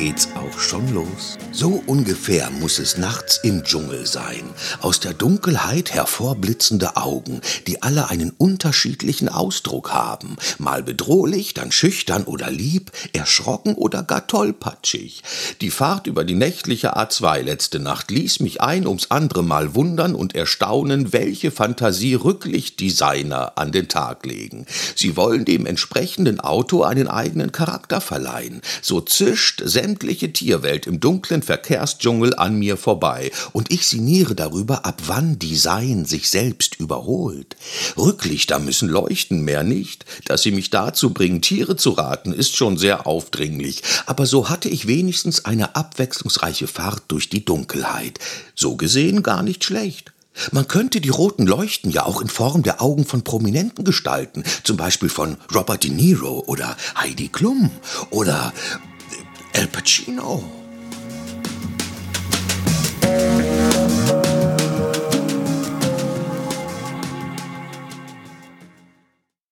geht's auch schon los. So ungefähr muss es nachts im Dschungel sein. Aus der Dunkelheit hervorblitzende Augen, die alle einen unterschiedlichen Ausdruck haben. Mal bedrohlich, dann schüchtern oder lieb, erschrocken oder gar tollpatschig. Die Fahrt über die nächtliche A2 letzte Nacht ließ mich ein ums andere Mal wundern und erstaunen, welche Fantasie Rücklichtdesigner an den Tag legen. Sie wollen dem entsprechenden Auto einen eigenen Charakter verleihen. So zischt sämtliche Tierwelt im dunklen Verkehrsdschungel an mir vorbei und ich sinniere darüber, ab wann Design sich selbst überholt. Rücklichter müssen leuchten, mehr nicht. Dass sie mich dazu bringen, Tiere zu raten, ist schon sehr aufdringlich, aber so hatte ich wenigstens eine abwechslungsreiche Fahrt durch die Dunkelheit. So gesehen gar nicht schlecht. Man könnte die roten Leuchten ja auch in Form der Augen von Prominenten gestalten, zum Beispiel von Robert De Niro oder Heidi Klum oder Pacino.